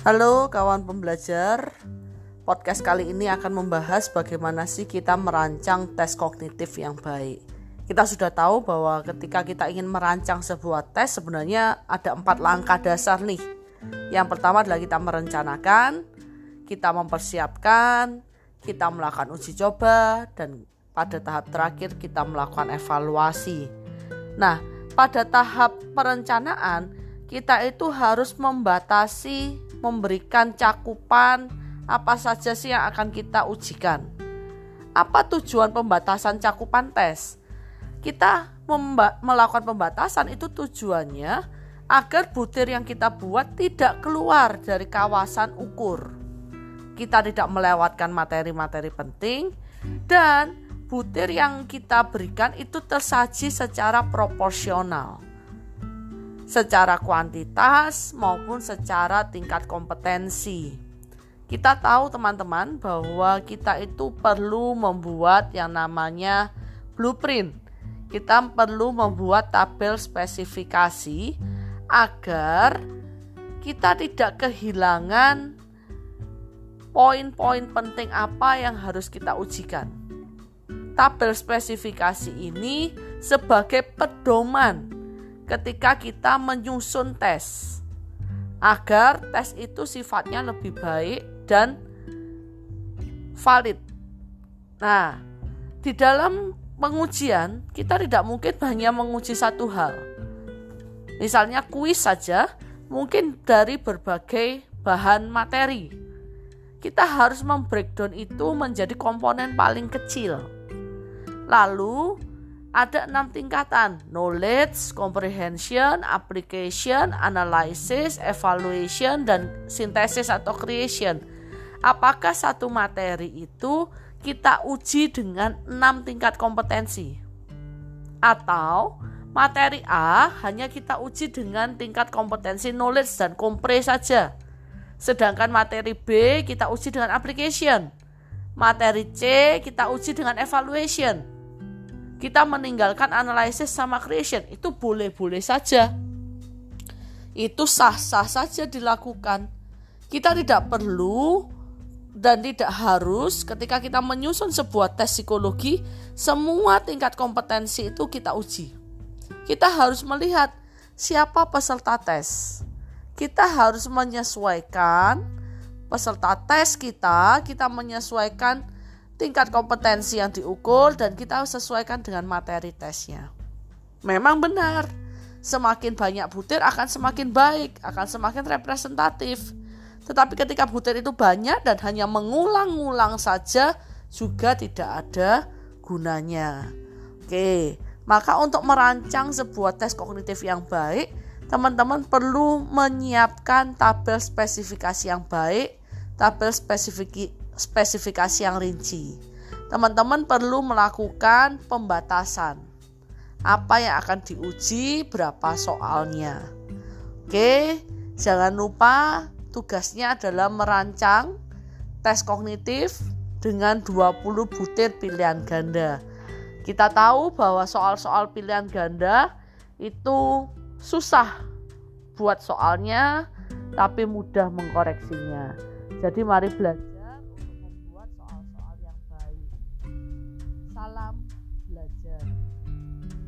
Halo kawan pembelajar, podcast kali ini akan membahas bagaimana sih kita merancang tes kognitif yang baik. Kita sudah tahu bahwa ketika kita ingin merancang sebuah tes sebenarnya ada empat langkah dasar nih. Yang pertama adalah kita merencanakan, kita mempersiapkan, kita melakukan uji coba, dan pada tahap terakhir kita melakukan evaluasi. Nah, pada tahap perencanaan kita itu harus membatasi memberikan cakupan apa saja sih yang akan kita ujikan. Apa tujuan pembatasan cakupan tes? Kita melakukan pembatasan itu tujuannya agar butir yang kita buat tidak keluar dari kawasan ukur. Kita tidak melewatkan materi-materi penting dan butir yang kita berikan itu tersaji secara proporsional secara kuantitas maupun secara tingkat kompetensi. Kita tahu teman-teman bahwa kita itu perlu membuat yang namanya blueprint. Kita perlu membuat tabel spesifikasi agar kita tidak kehilangan poin-poin penting apa yang harus kita ujikan. Tabel spesifikasi ini sebagai pedoman ketika kita menyusun tes agar tes itu sifatnya lebih baik dan valid. Nah, di dalam pengujian kita tidak mungkin hanya menguji satu hal. Misalnya kuis saja mungkin dari berbagai bahan materi. Kita harus membreakdown itu menjadi komponen paling kecil. Lalu ada enam tingkatan knowledge, comprehension, application, analysis, evaluation, dan synthesis atau creation. Apakah satu materi itu kita uji dengan enam tingkat kompetensi? Atau materi A hanya kita uji dengan tingkat kompetensi knowledge dan compre saja. Sedangkan materi B kita uji dengan application. Materi C kita uji dengan evaluation kita meninggalkan analisis sama creation itu boleh-boleh saja. Itu sah-sah saja dilakukan. Kita tidak perlu dan tidak harus ketika kita menyusun sebuah tes psikologi, semua tingkat kompetensi itu kita uji. Kita harus melihat siapa peserta tes. Kita harus menyesuaikan peserta tes kita, kita menyesuaikan tingkat kompetensi yang diukur dan kita sesuaikan dengan materi tesnya. Memang benar, semakin banyak butir akan semakin baik, akan semakin representatif. Tetapi ketika butir itu banyak dan hanya mengulang-ulang saja juga tidak ada gunanya. Oke, maka untuk merancang sebuah tes kognitif yang baik, teman-teman perlu menyiapkan tabel spesifikasi yang baik, tabel spesifikasi spesifikasi yang rinci. Teman-teman perlu melakukan pembatasan. Apa yang akan diuji, berapa soalnya. Oke, jangan lupa tugasnya adalah merancang tes kognitif dengan 20 butir pilihan ganda. Kita tahu bahwa soal-soal pilihan ganda itu susah buat soalnya tapi mudah mengkoreksinya. Jadi mari belajar culture